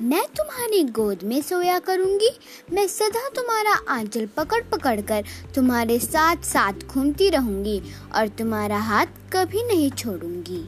मैं तुम्हारी गोद में सोया करूँगी। मैं सदा तुम्हारा आंचल पकड़ पकड़ कर तुम्हारे साथ साथ घूमती रहूँगी और तुम्हारा हाथ कभी नहीं छोड़ूँगी।